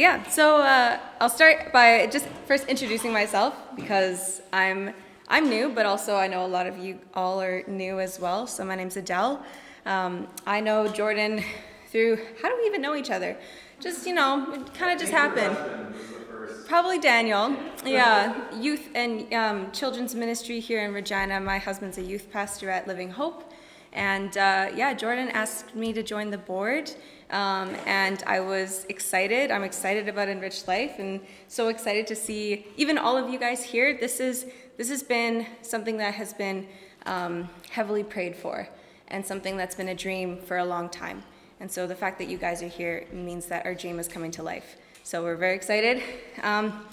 yeah, so uh, I'll start by just first introducing myself because I'm I'm new, but also I know a lot of you all are new as well. So my name's Adelle. Um, I know Jordan through how do we even know each other? Just you know, it kind of just happened. Probably Daniel. Yeah, youth and um, children's ministry here in Regina. My husband's a youth pastor at Living Hope. And uh, yeah, Jordan asked me to join the board, um, and I was excited. I'm excited about Enrich Life, and so excited to see even all of you guys here. This is this has been something that has been um, heavily prayed for, and something that's been a dream for a long time. And so the fact that you guys are here means that our dream is coming to life. So we're very excited. Um,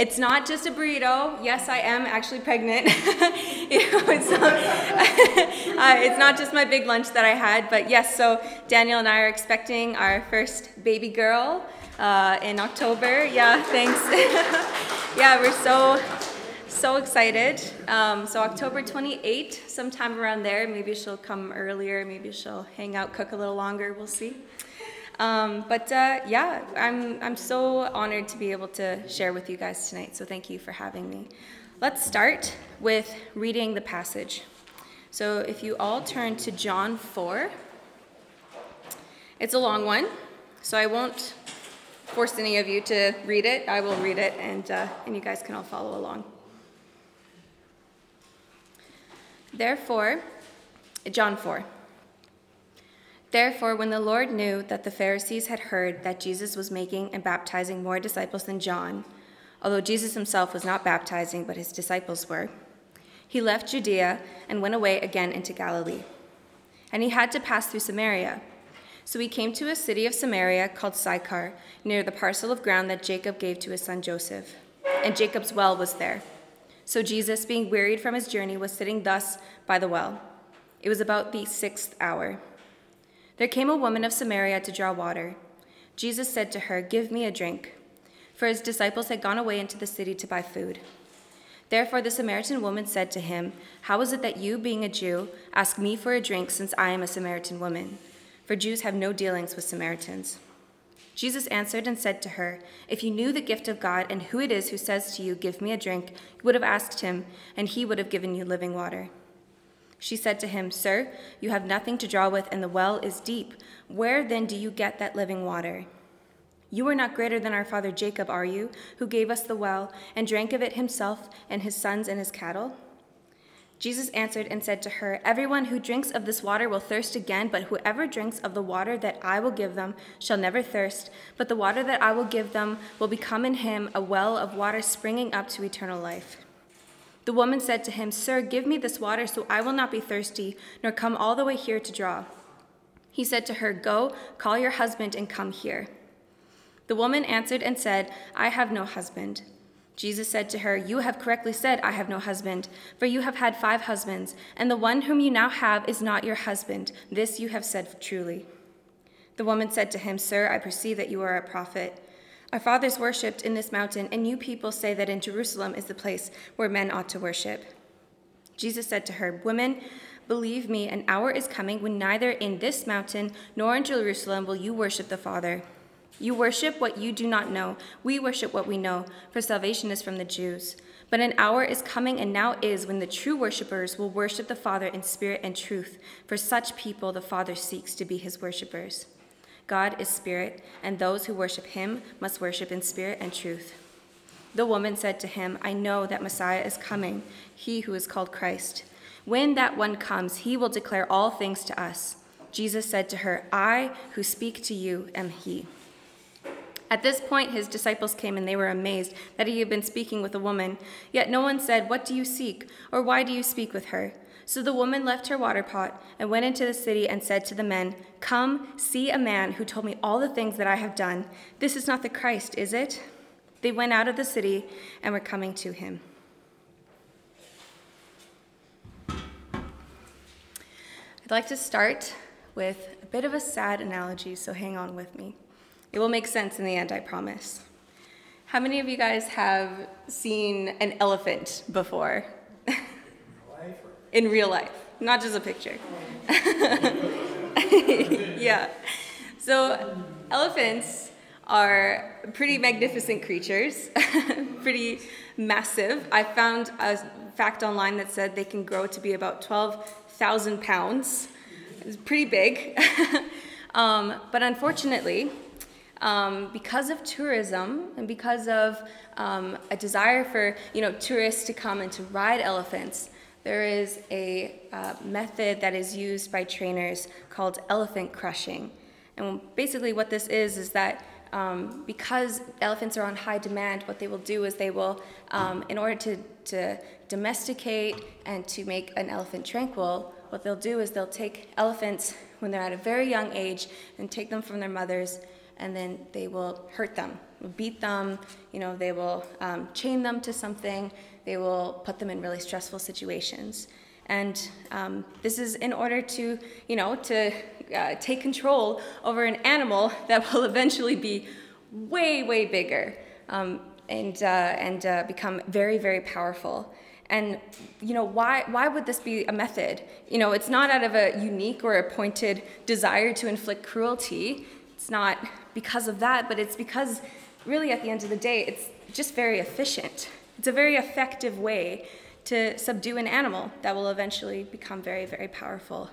it's not just a burrito. Yes, I am actually pregnant. it's, not, uh, it's not just my big lunch that I had, but yes, so Daniel and I are expecting our first baby girl uh, in October. Yeah, thanks. yeah, we're so, so excited. Um, so October 28th, sometime around there. Maybe she'll come earlier. Maybe she'll hang out, cook a little longer. We'll see. Um, but uh, yeah, I'm, I'm so honored to be able to share with you guys tonight, so thank you for having me. Let's start with reading the passage. So if you all turn to John 4, it's a long one, so I won't force any of you to read it. I will read it, and, uh, and you guys can all follow along. Therefore, John 4. Therefore, when the Lord knew that the Pharisees had heard that Jesus was making and baptizing more disciples than John, although Jesus himself was not baptizing, but his disciples were, he left Judea and went away again into Galilee. And he had to pass through Samaria. So he came to a city of Samaria called Sychar, near the parcel of ground that Jacob gave to his son Joseph. And Jacob's well was there. So Jesus, being wearied from his journey, was sitting thus by the well. It was about the sixth hour. There came a woman of Samaria to draw water. Jesus said to her, Give me a drink. For his disciples had gone away into the city to buy food. Therefore the Samaritan woman said to him, How is it that you, being a Jew, ask me for a drink since I am a Samaritan woman? For Jews have no dealings with Samaritans. Jesus answered and said to her, If you knew the gift of God and who it is who says to you, Give me a drink, you would have asked him, and he would have given you living water. She said to him, Sir, you have nothing to draw with, and the well is deep. Where then do you get that living water? You are not greater than our father Jacob, are you, who gave us the well, and drank of it himself, and his sons and his cattle? Jesus answered and said to her, Everyone who drinks of this water will thirst again, but whoever drinks of the water that I will give them shall never thirst. But the water that I will give them will become in him a well of water springing up to eternal life. The woman said to him, Sir, give me this water so I will not be thirsty, nor come all the way here to draw. He said to her, Go, call your husband and come here. The woman answered and said, I have no husband. Jesus said to her, You have correctly said, I have no husband, for you have had five husbands, and the one whom you now have is not your husband. This you have said truly. The woman said to him, Sir, I perceive that you are a prophet. Our fathers worshipped in this mountain, and you people say that in Jerusalem is the place where men ought to worship. Jesus said to her, Woman, believe me, an hour is coming when neither in this mountain nor in Jerusalem will you worship the Father. You worship what you do not know. We worship what we know, for salvation is from the Jews. But an hour is coming and now is when the true worshippers will worship the Father in spirit and truth, for such people the Father seeks to be his worshippers. God is spirit, and those who worship him must worship in spirit and truth. The woman said to him, I know that Messiah is coming, he who is called Christ. When that one comes, he will declare all things to us. Jesus said to her, I who speak to you am he. At this point, his disciples came and they were amazed that he had been speaking with a woman. Yet no one said, What do you seek? or Why do you speak with her? So the woman left her water pot and went into the city and said to the men, Come, see a man who told me all the things that I have done. This is not the Christ, is it? They went out of the city and were coming to him. I'd like to start with a bit of a sad analogy, so hang on with me. It will make sense in the end, I promise. How many of you guys have seen an elephant before? In real life, not just a picture. yeah. So elephants are pretty magnificent creatures, pretty massive. I found a fact online that said they can grow to be about 12,000 pounds. It's pretty big. um, but unfortunately, um, because of tourism and because of um, a desire for you know tourists to come and to ride elephants, there is a uh, method that is used by trainers called elephant crushing. And basically, what this is is that um, because elephants are on high demand, what they will do is they will, um, in order to, to domesticate and to make an elephant tranquil, what they'll do is they'll take elephants when they're at a very young age and take them from their mothers, and then they will hurt them, beat them, you know, they will um, chain them to something, they will put them in really stressful situations. And um, this is in order to, you know, to uh, take control over an animal that will eventually be way, way bigger um, and, uh, and uh, become very, very powerful. And you know why? Why would this be a method? You know, it's not out of a unique or a pointed desire to inflict cruelty. It's not because of that, but it's because, really, at the end of the day, it's just very efficient. It's a very effective way to subdue an animal that will eventually become very, very powerful.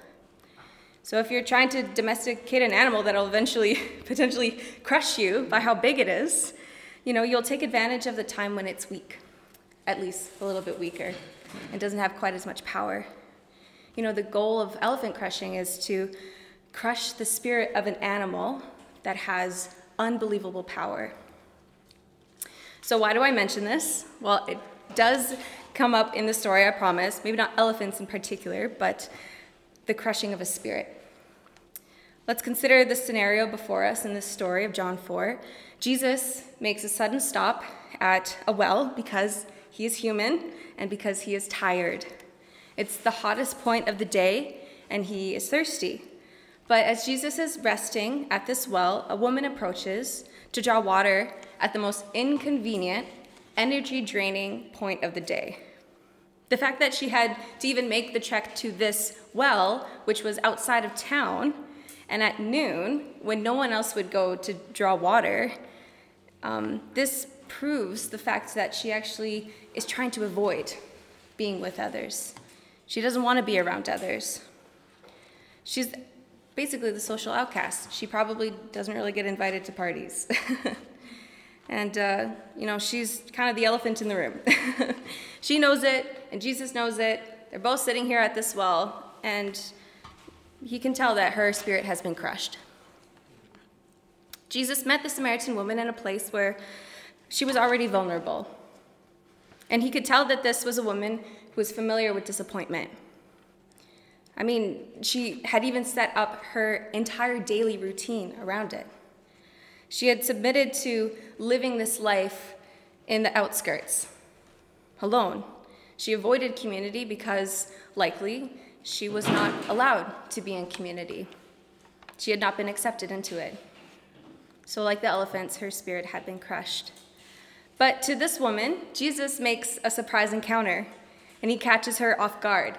So if you're trying to domesticate an animal that'll eventually potentially crush you by how big it is, you know, you'll take advantage of the time when it's weak, at least a little bit weaker, and doesn't have quite as much power. You know, the goal of elephant crushing is to crush the spirit of an animal that has unbelievable power. So why do I mention this? Well, it does come up in the story, I promise. Maybe not elephants in particular, but the crushing of a spirit. Let's consider the scenario before us in this story of John 4. Jesus makes a sudden stop at a well because he is human and because he is tired. It's the hottest point of the day and he is thirsty. But as Jesus is resting at this well, a woman approaches to draw water at the most inconvenient, energy draining point of the day. The fact that she had to even make the trek to this well, which was outside of town, and at noon, when no one else would go to draw water, um, this proves the fact that she actually is trying to avoid being with others. She doesn't want to be around others. She's basically the social outcast. She probably doesn't really get invited to parties. and, uh, you know, she's kind of the elephant in the room. she knows it, and Jesus knows it. They're both sitting here at this well, and he can tell that her spirit has been crushed. Jesus met the Samaritan woman in a place where she was already vulnerable. And he could tell that this was a woman who was familiar with disappointment. I mean, she had even set up her entire daily routine around it. She had submitted to living this life in the outskirts, alone. She avoided community because, likely, she was not allowed to be in community. She had not been accepted into it. So, like the elephants, her spirit had been crushed. But to this woman, Jesus makes a surprise encounter, and he catches her off guard.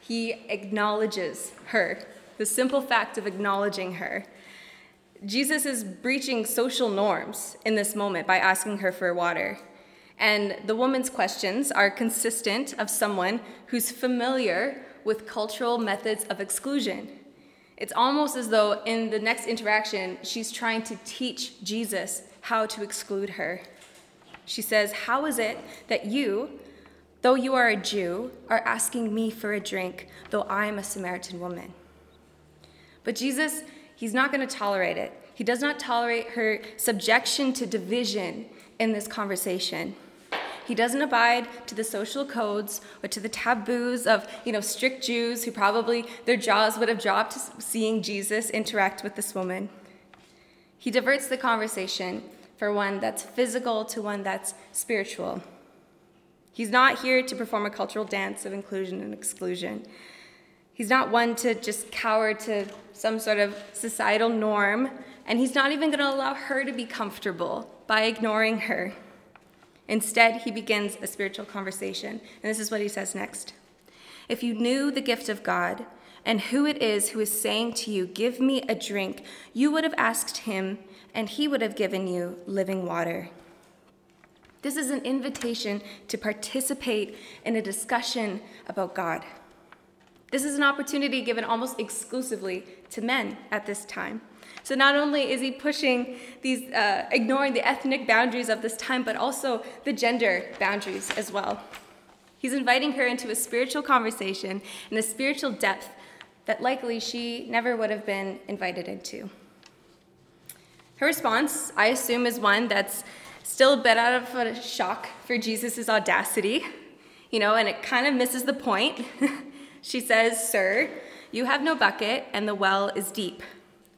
He acknowledges her, the simple fact of acknowledging her. Jesus is breaching social norms in this moment by asking her for water. And the woman's questions are consistent of someone who's familiar with cultural methods of exclusion. It's almost as though in the next interaction, she's trying to teach Jesus how to exclude her. She says, How is it that you, though you are a Jew, are asking me for a drink, though I am a Samaritan woman? But Jesus, he's not going to tolerate it. He does not tolerate her subjection to division in this conversation. He doesn't abide to the social codes or to the taboos of, you know, strict Jews who probably their jaws would have dropped seeing Jesus interact with this woman. He diverts the conversation for one that's physical to one that's spiritual. He's not here to perform a cultural dance of inclusion and exclusion. He's not one to just cower to some sort of societal norm, and he's not even going to allow her to be comfortable by ignoring her. Instead, he begins a spiritual conversation, and this is what he says next. If you knew the gift of God and who it is who is saying to you, Give me a drink, you would have asked him, and he would have given you living water. This is an invitation to participate in a discussion about God. This is an opportunity given almost exclusively to men at this time. So not only is he pushing these, uh, ignoring the ethnic boundaries of this time, but also the gender boundaries as well. He's inviting her into a spiritual conversation and a spiritual depth that likely she never would have been invited into. Her response, I assume, is one that's still a bit out of a shock for Jesus' audacity, you know, and it kind of misses the point. she says, Sir, you have no bucket, and the well is deep.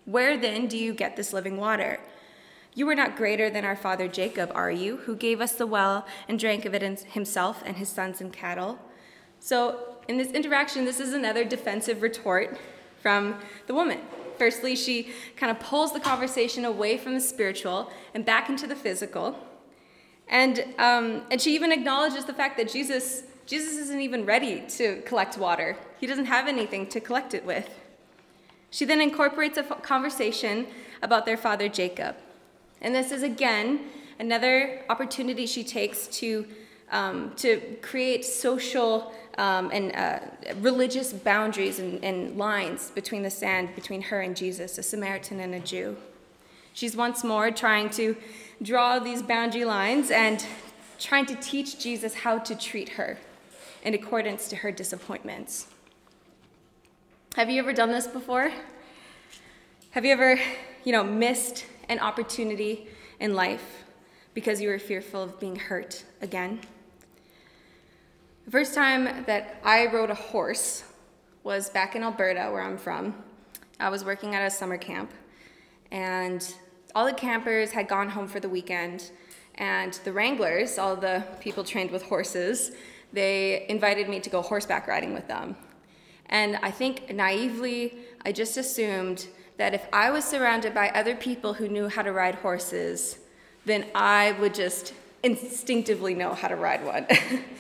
Where then do you get this living water? You are not greater than our father Jacob, are you, who gave us the well and drank of it himself and his sons and cattle? So, in this interaction, this is another defensive retort from the woman. Firstly, she kind of pulls the conversation away from the spiritual and back into the physical. And, um, and she even acknowledges the fact that Jesus, Jesus isn't even ready to collect water. He doesn't have anything to collect it with. She then incorporates a conversation about their father Jacob. And this is again another opportunity she takes to, um, to create social um, and uh, religious boundaries and, and lines between the sand between her and Jesus, a Samaritan and a Jew. She's once more trying to draw these boundary lines and trying to teach Jesus how to treat her in accordance to her disappointments. Have you ever done this before? Have you ever, you know, missed an opportunity in life because you were fearful of being hurt again? The first time that I rode a horse was back in Alberta, where I'm from. I was working at a summer camp, and all the campers had gone home for the weekend, and the wranglers, all the people trained with horses, they invited me to go horseback riding with them. And I think naively, I just assumed that if I was surrounded by other people who knew how to ride horses, then I would just instinctively know how to ride one.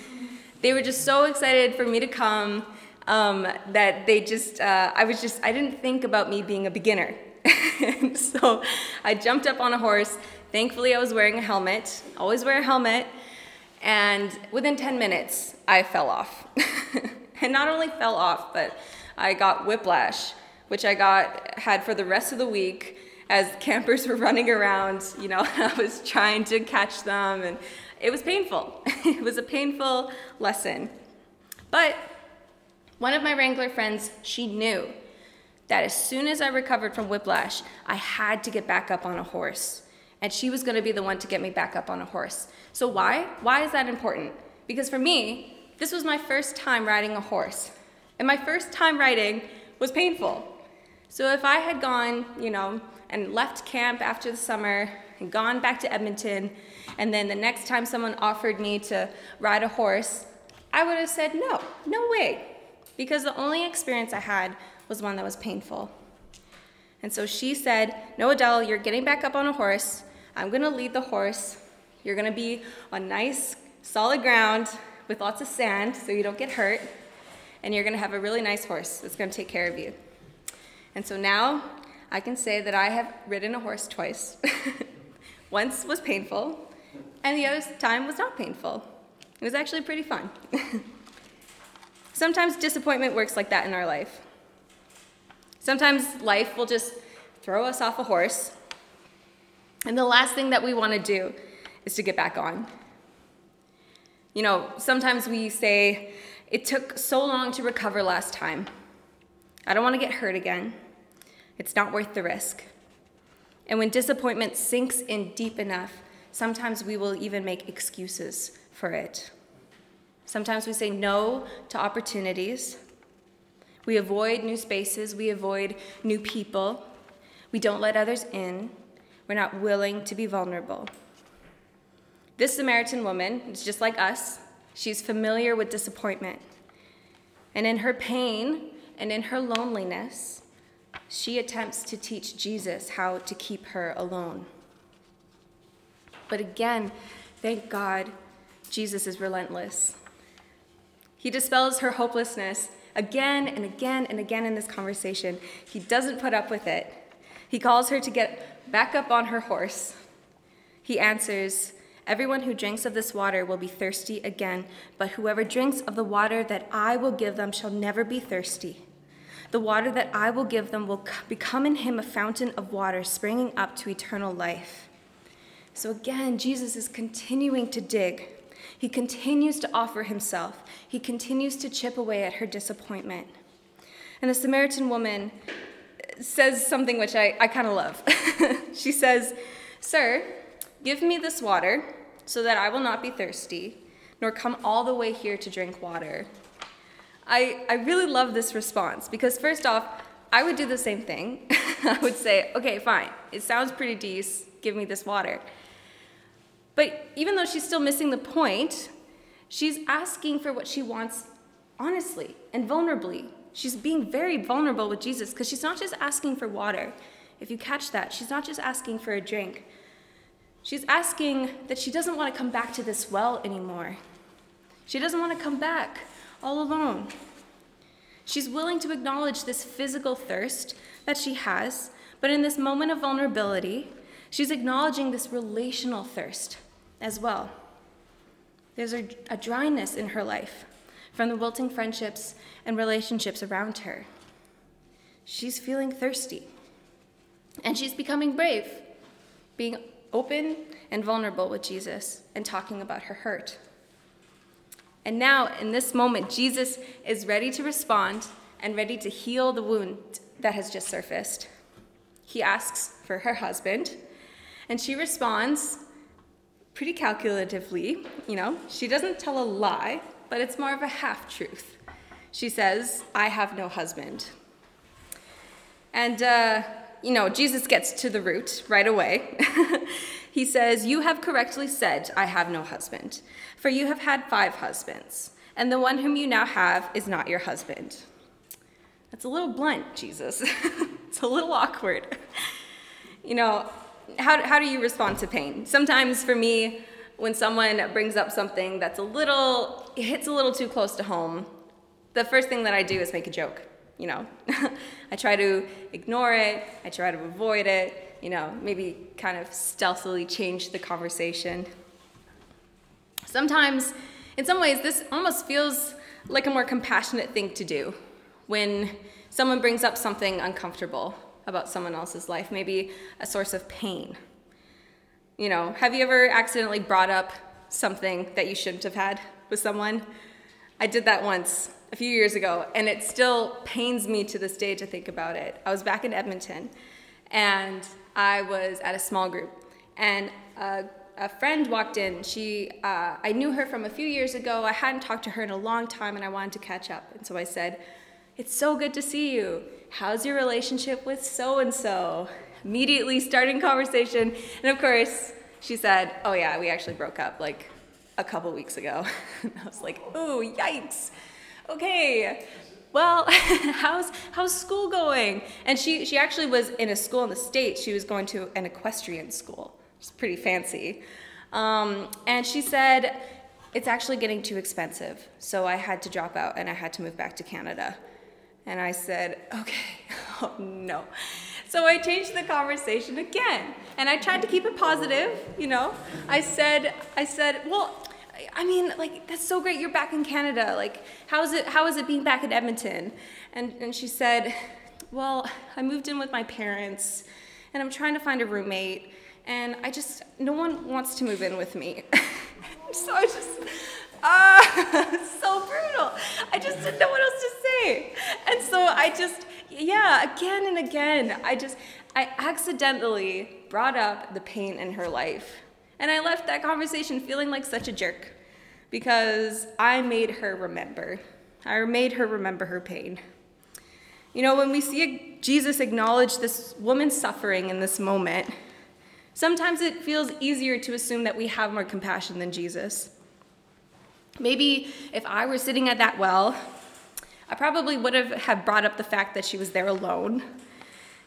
they were just so excited for me to come um, that they just, uh, I was just, I didn't think about me being a beginner. so I jumped up on a horse. Thankfully, I was wearing a helmet, always wear a helmet. And within 10 minutes, I fell off. and not only fell off, but I got whiplash, which I got had for the rest of the week as campers were running around. You know, I was trying to catch them, and it was painful. it was a painful lesson. But one of my Wrangler friends, she knew that as soon as I recovered from whiplash, I had to get back up on a horse. And she was going to be the one to get me back up on a horse. So, why? Why is that important? Because for me, this was my first time riding a horse, and my first time riding was painful. So if I had gone, you know, and left camp after the summer and gone back to Edmonton, and then the next time someone offered me to ride a horse, I would have said no, no way, because the only experience I had was one that was painful. And so she said, No, Adelle, you're getting back up on a horse. I'm to lead the horse. You're to be on nice, solid ground with lots of sand so you don't get hurt, and you're to have a really nice horse that's to take care of you. And so now I can say that I have ridden a horse twice. Once was painful, and the other time was not painful. It was actually pretty fun. Sometimes disappointment works like that in our life. Sometimes life will just throw us off a horse, and the last thing that we want to do is to get back on. You know, sometimes we say, it took so long to recover last time. I don't want to get hurt again. It's not worth the risk. And when disappointment sinks in deep enough, sometimes we will even make excuses for it. Sometimes we say no to opportunities. We avoid new spaces. We avoid new people. We don't let others in. We're not willing to be vulnerable. This Samaritan woman is just like us. She's familiar with disappointment. And in her pain and in her loneliness, she attempts to teach Jesus how to keep her alone. But again, thank God, Jesus is relentless. He dispels her hopelessness again and again and again in this conversation. He doesn't put up with it. He calls her to get back up on her horse. He answers, Everyone who drinks of this water will be thirsty again, but whoever drinks of the water that I will give them shall never be thirsty. The water that I will give them will become in him a fountain of water springing up to eternal life. So again, Jesus is continuing to dig. He continues to offer himself. He continues to chip away at her disappointment. And the Samaritan woman says something which I, I kind of love. she says, Sir, give me this water so that I will not be thirsty, nor come all the way here to drink water. I, I really love this response because, first off, I would do the same thing. I would say, okay, fine, it sounds pretty decent, give me this water. But even though she's still missing the point, she's asking for what she wants honestly and vulnerably. She's being very vulnerable with Jesus because she's not just asking for water. If you catch that, she's not just asking for a drink. She's asking that she doesn't want to come back to this well anymore. She doesn't want to come back all alone. She's willing to acknowledge this physical thirst that she has, but in this moment of vulnerability, she's acknowledging this relational thirst as well. There's a, a dryness in her life from the wilting friendships and relationships around her. She's feeling thirsty. And she's becoming brave, being open and vulnerable with Jesus and talking about her hurt. And now, in this moment, Jesus is ready to respond and ready to heal the wound that has just surfaced. He asks for her husband, and she responds pretty calculatively. You know, she doesn't tell a lie, but it's more of a half truth. She says, I have no husband. And, uh, you know, Jesus gets to the root right away. he says, You have correctly said, I have no husband, for you have had five husbands, and the one whom you now have is not your husband. That's a little blunt, Jesus. it's a little awkward. You know, how, how do you respond to pain? Sometimes for me, when someone brings up something that's a little, hits a little too close to home, the first thing that I do is make a joke. You know, I try to ignore it, I try to avoid it, you know, maybe kind of stealthily change the conversation. Sometimes, in some ways, this almost feels like a more compassionate thing to do when someone brings up something uncomfortable about someone else's life, maybe a source of pain. You know, have you ever accidentally brought up something that you shouldn't have had with someone? I did that once a few years ago, and it still pains me to this day to think about it. I was back in Edmonton, and I was at a small group, and a, a friend walked in. She, uh, I knew her from a few years ago. I hadn't talked to her in a long time, and I wanted to catch up. And so I said, "It's so good to see you. How's your relationship with so and so?" Immediately starting conversation, and of course, she said, "Oh yeah, we actually broke up like a couple weeks ago." I was like, "Ooh, yikes." okay, well, how's how's school going? And she she actually was in a school in the states. She was going to an equestrian school. It's pretty fancy. Um, and she said it's actually getting too expensive, so I had to drop out and I had to move back to Canada. And I said, okay, oh no. So I changed the conversation again, and I tried to keep it positive. You know, I said, I said, well, I mean, like, that's so great. You're back in Canada. Like, how is it, how is it being back in Edmonton? And, and she said, well, I moved in with my parents and I'm trying to find a roommate and I just, no one wants to move in with me. so I just, ah, uh, so brutal. I just didn't know what else to say. And so I just, yeah, again and again, I just, I accidentally brought up the pain in her life and I left that conversation feeling like such a jerk because I made her remember. I made her remember her pain. You know, when we see Jesus acknowledge this woman's suffering in this moment, sometimes it feels easier to assume that we have more compassion than Jesus. Maybe if I were sitting at that well, I probably would have, have brought up the fact that she was there alone,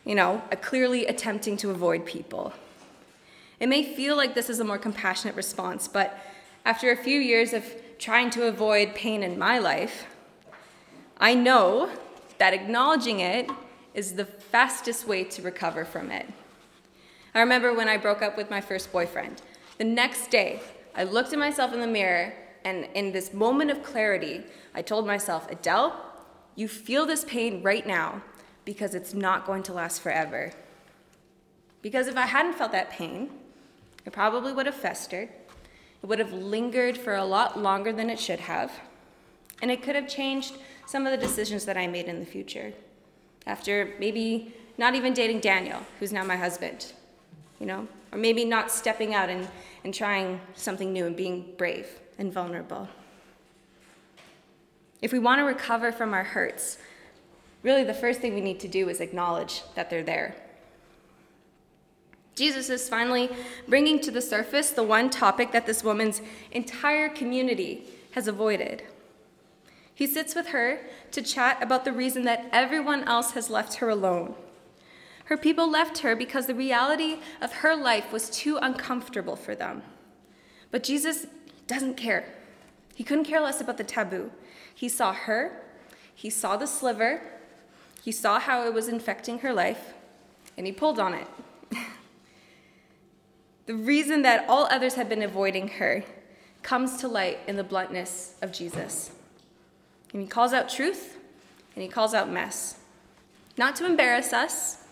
you know, clearly attempting to avoid people. It may feel like this is a more compassionate response, but after a few years of trying to avoid pain in my life, I know that acknowledging it is the fastest way to recover from it. I remember when I broke up with my first boyfriend. The next day, I looked at myself in the mirror, and in this moment of clarity, I told myself, Adelle, you feel this pain right now because it's not going to last forever. Because if I hadn't felt that pain, it probably would have festered. It would have lingered for a lot longer than it should have. And it could have changed some of the decisions that I made in the future. After maybe not even dating Daniel, who's now my husband, you know, or maybe not stepping out and, and trying something new and being brave and vulnerable. If we want to recover from our hurts, really the first thing we need to do is acknowledge that they're there. Jesus is finally bringing to the surface the one topic that this woman's entire community has avoided. He sits with her to chat about the reason that everyone else has left her alone. Her people left her because the reality of her life was too uncomfortable for them. But Jesus doesn't care. He couldn't care less about the taboo. He saw her, he saw the sliver, he saw how it was infecting her life, and he pulled on it. the reason that all others had been avoiding her comes to light in the bluntness of Jesus. And he calls out truth and he calls out mess. Not to embarrass us,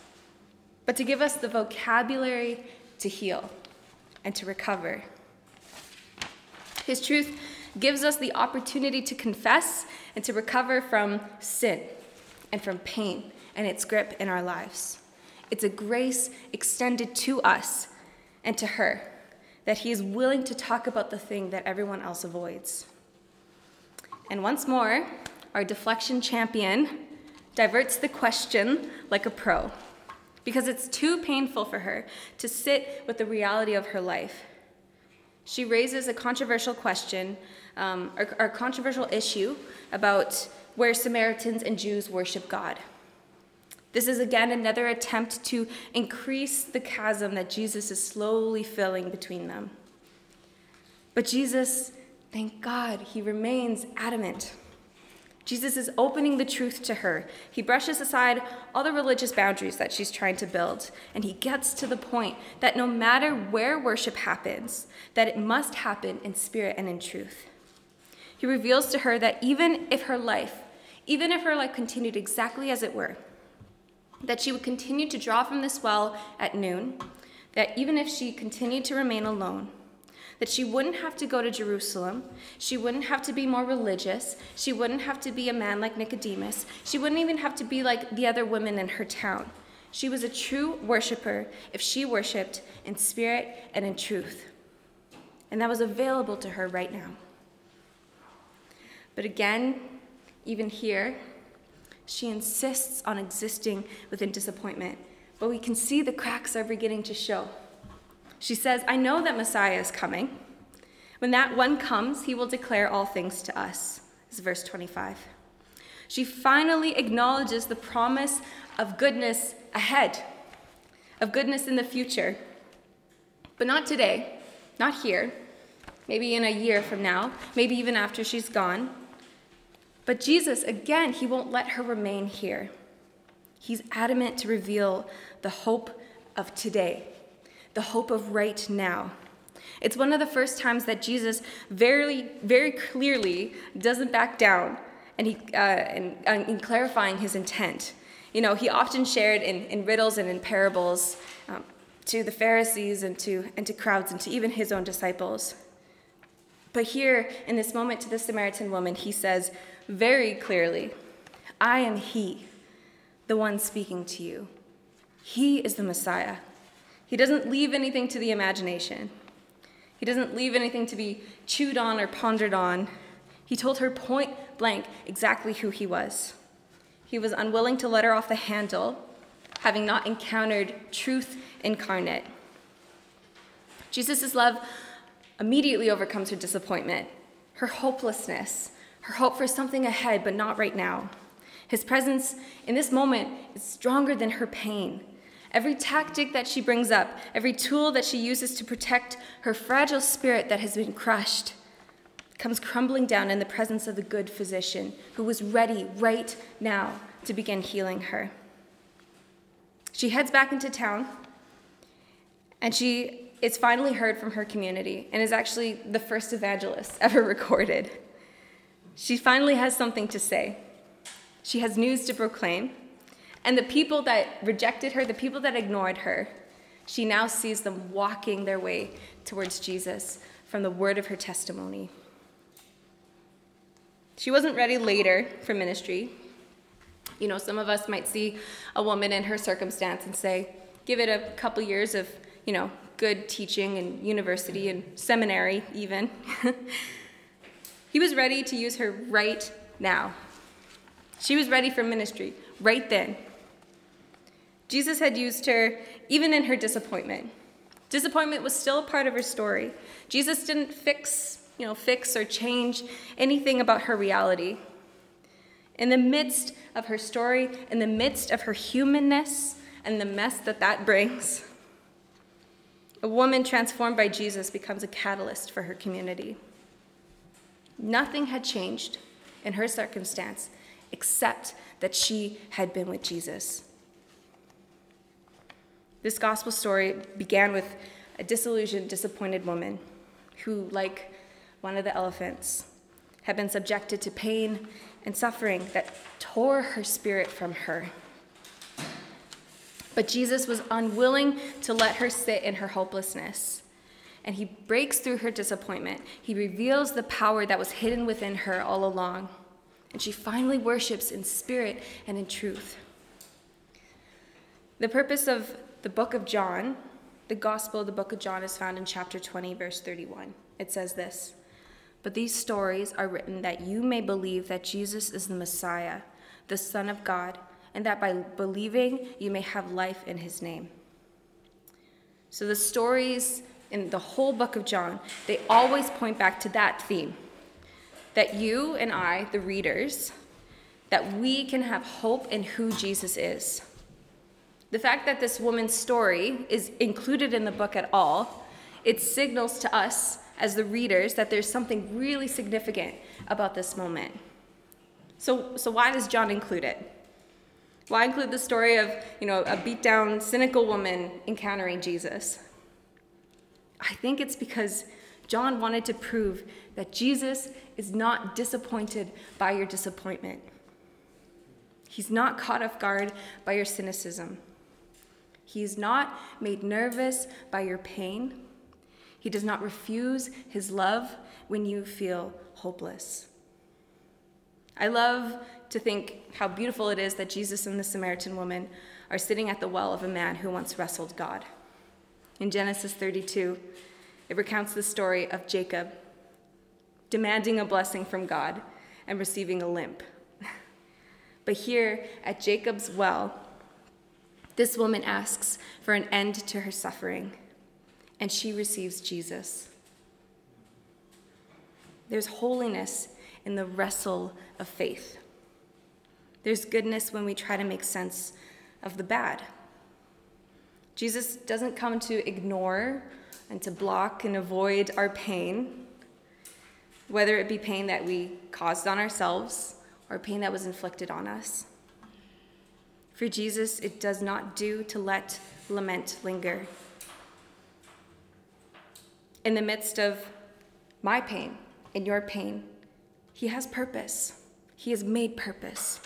but to give us the vocabulary to heal and to recover. His truth gives us the opportunity to confess and to recover from sin and from pain and its grip in our lives. It's a grace extended to us and to her that he is willing to talk about the thing that everyone else avoids. And once more, our deflection champion diverts the question like a pro because it's too painful for her to sit with the reality of her life. She raises a controversial question um, or, or controversial issue about where Samaritans and Jews worship God. This is again another attempt to increase the chasm that Jesus is slowly filling between them. But Jesus, thank God, he remains adamant. Jesus is opening the truth to her. He brushes aside all the religious boundaries that she's trying to build, and he gets to the point that no matter where worship happens, that it must happen in spirit and in truth. He reveals to her that even if her life, even if her life continued exactly as it were, that she would continue to draw from this well at noon, that even if she continued to remain alone, that she wouldn't have to go to Jerusalem. She wouldn't have to be more religious. She wouldn't have to be a man like Nicodemus. She wouldn't even have to be like the other women in her town. She was a true worshiper if she worshiped in spirit and in truth. And that was available to her right now. But again, even here, she insists on existing within disappointment. But we can see the cracks are beginning to show. She says, I know that Messiah is coming. When that one comes, he will declare all things to us. This is verse 25. She finally acknowledges the promise of goodness ahead, of goodness in the future. But not today, not here, maybe in a year from now, maybe even after she's gone. But Jesus, again, he won't let her remain here. He's adamant to reveal the hope of today, the hope of right now. It's one of the first times that Jesus very, very clearly doesn't back down and he, uh, in, uh, in clarifying his intent. You know, he often shared in, in riddles and in parables um, to the Pharisees and to, and to crowds and to even his own disciples. But here, in this moment to the Samaritan woman, he says very clearly, I am he, the one speaking to you. He is the Messiah. He doesn't leave anything to the imagination. He doesn't leave anything to be chewed on or pondered on. He told her point blank exactly who he was. He was unwilling to let her off the handle, having not encountered truth incarnate. Jesus' love immediately overcomes her disappointment, her hopelessness, her hope for something ahead, but not right now. His presence in this moment is stronger than her pain. Every tactic that she brings up, every tool that she uses to protect her fragile spirit that has been crushed, comes crumbling down in the presence of the good physician who was ready right now to begin healing her. She heads back into town and she is finally heard from her community and is actually the first evangelist ever recorded. She finally has something to say. She has news to proclaim. And the people that rejected her, the people that ignored her, she now sees them walking their way towards Jesus from the word of her testimony. She wasn't ready later for ministry. You know, some of us might see a woman in her circumstance and say, give it a couple years of, you know, good teaching and university and seminary, even. he was ready to use her right now. She was ready for ministry right then. Jesus had used her even in her disappointment. Disappointment was still a part of her story. Jesus didn't fix, you know, fix or change anything about her reality. In the midst of her story, in the midst of her humanness and the mess that that brings, a woman transformed by Jesus becomes a catalyst for her community. Nothing had changed in her circumstance except that she had been with Jesus. This gospel story began with a disillusioned, disappointed woman who, like one of the elephants, had been subjected to pain and suffering that tore her spirit from her. But Jesus was unwilling to let her sit in her hopelessness. And he breaks through her disappointment. He reveals the power that was hidden within her all along. And she finally worships in spirit and in truth. The purpose of the book of John, the gospel of the book of John, is found in chapter 20, verse 31. It says this But these stories are written that you may believe that Jesus is the Messiah, the Son of God and that by believing you may have life in his name. So the stories in the whole book of John, they always point back to that theme that you and I, the readers, that we can have hope in who Jesus is. The fact that this woman's story is included in the book at all, it signals to us as the readers that there's something really significant about this moment. So, so why does John include it? Why include the story of, you know, a beat down, cynical woman encountering Jesus? I think it's because John wanted to prove that Jesus is not disappointed by your disappointment. He's not caught off guard by your cynicism. He's not made nervous by your pain. He does not refuse his love when you feel hopeless. I love to think how beautiful it is that Jesus and the Samaritan woman are sitting at the well of a man who once wrestled God. In Genesis 32, it recounts the story of Jacob demanding a blessing from God and receiving a limp. but here at Jacob's well, this woman asks for an end to her suffering, and she receives Jesus. There's holiness in the wrestle of faith. There's goodness when we try to make sense of the bad. Jesus doesn't come to ignore and to block and avoid our pain, whether it be pain that we caused on ourselves or pain that was inflicted on us. For Jesus, it does not do to let lament linger. In the midst of my pain, in your pain, He has purpose. He has made purpose.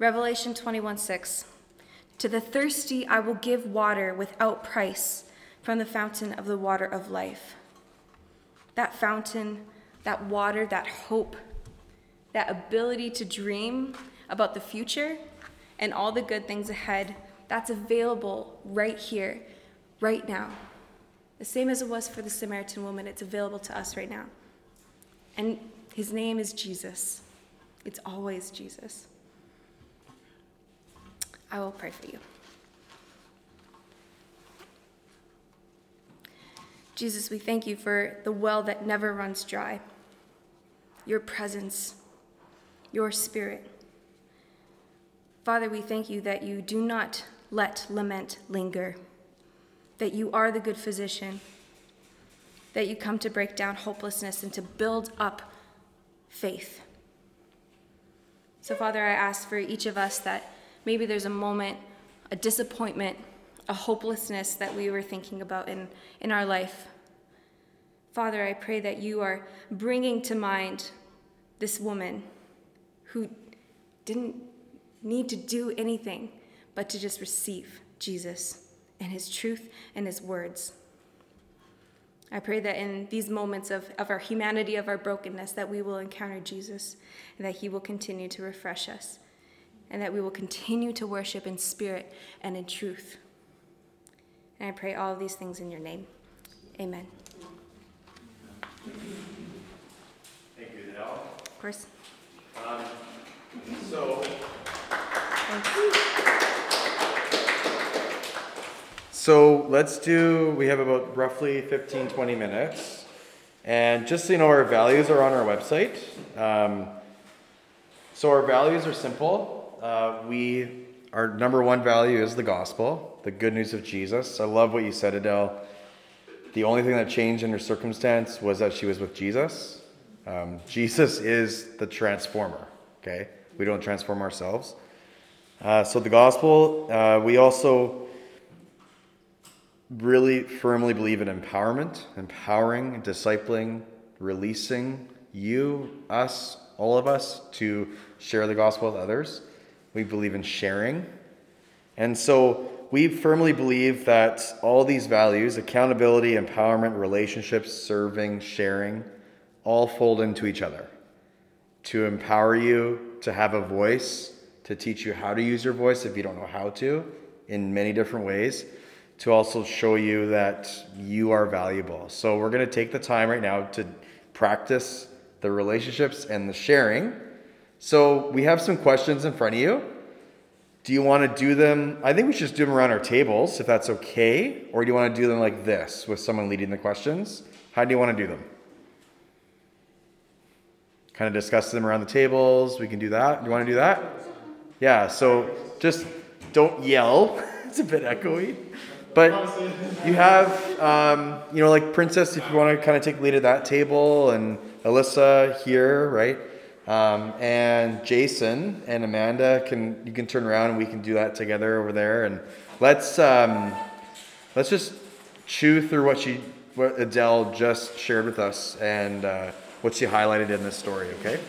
Revelation 21 6. To the thirsty I will give water without price from the fountain of the water of life. That fountain, that water, that hope, that ability to dream about the future and all the good things ahead, that's available right here, right now. The same as it was for the Samaritan woman, it's available to us right now. And his name is Jesus. It's always Jesus. I will pray for you. Jesus, we thank you for the well that never runs dry, your presence, your spirit. Father, we thank you that you do not let lament linger, that you are the good physician, that you come to break down hopelessness and to build up faith. So, Father, I ask for each of us that maybe there's a moment a disappointment, a hopelessness that we were thinking about in, in our life. Father, I pray that you are bringing to mind this woman who didn't need to do anything but to just receive Jesus and his truth and his words. I pray that in these moments of, of our humanity, of our brokenness, that we will encounter Jesus and that he will continue to refresh us and that we will continue to worship in spirit and in truth. And I pray all of these things in your name. Amen. Thank you, Adelle. Of course. Um, so, so let's do, we have about roughly 15, 20 minutes. And just so you know, our values are on our website. Um, so our values are simple. Uh, we, our number one value is the gospel, the good news of Jesus. I love what you said, Adelle. The only thing that changed in her circumstance was that she was with Jesus. Um, Jesus is the transformer, okay? We don't transform ourselves. Uh, so the gospel, uh, we also really firmly believe in empowerment, empowering, discipling, releasing you, us, all of us to share the gospel with others. We believe in sharing. And so we firmly believe that all these values accountability, empowerment, relationships, serving, sharing all fold into each other to empower you to have a voice, to teach you how to use your voice if you don't know how to in many different ways to also show you that you are valuable. So we're going to take the time right now to practice the relationships and the sharing. So we have some questions in front of you. Do you want to do them? I think we should just do them around our tables if that's okay. Or do you want to do them like this with someone leading the questions? How do you want to do them? Kind of discuss them around the tables. We can do that. Do you want to do that? Yeah, so just don't yell. it's a bit echoey. But you have, um, you know, like Princess, if you want to kind of take lead at that table, and Alyssa here, right? Um, and Jason and Amanda can you can turn around and we can do that together over there. And let's um, let's just chew through what she what Adelle just shared with us and uh, what she highlighted in this story. Okay.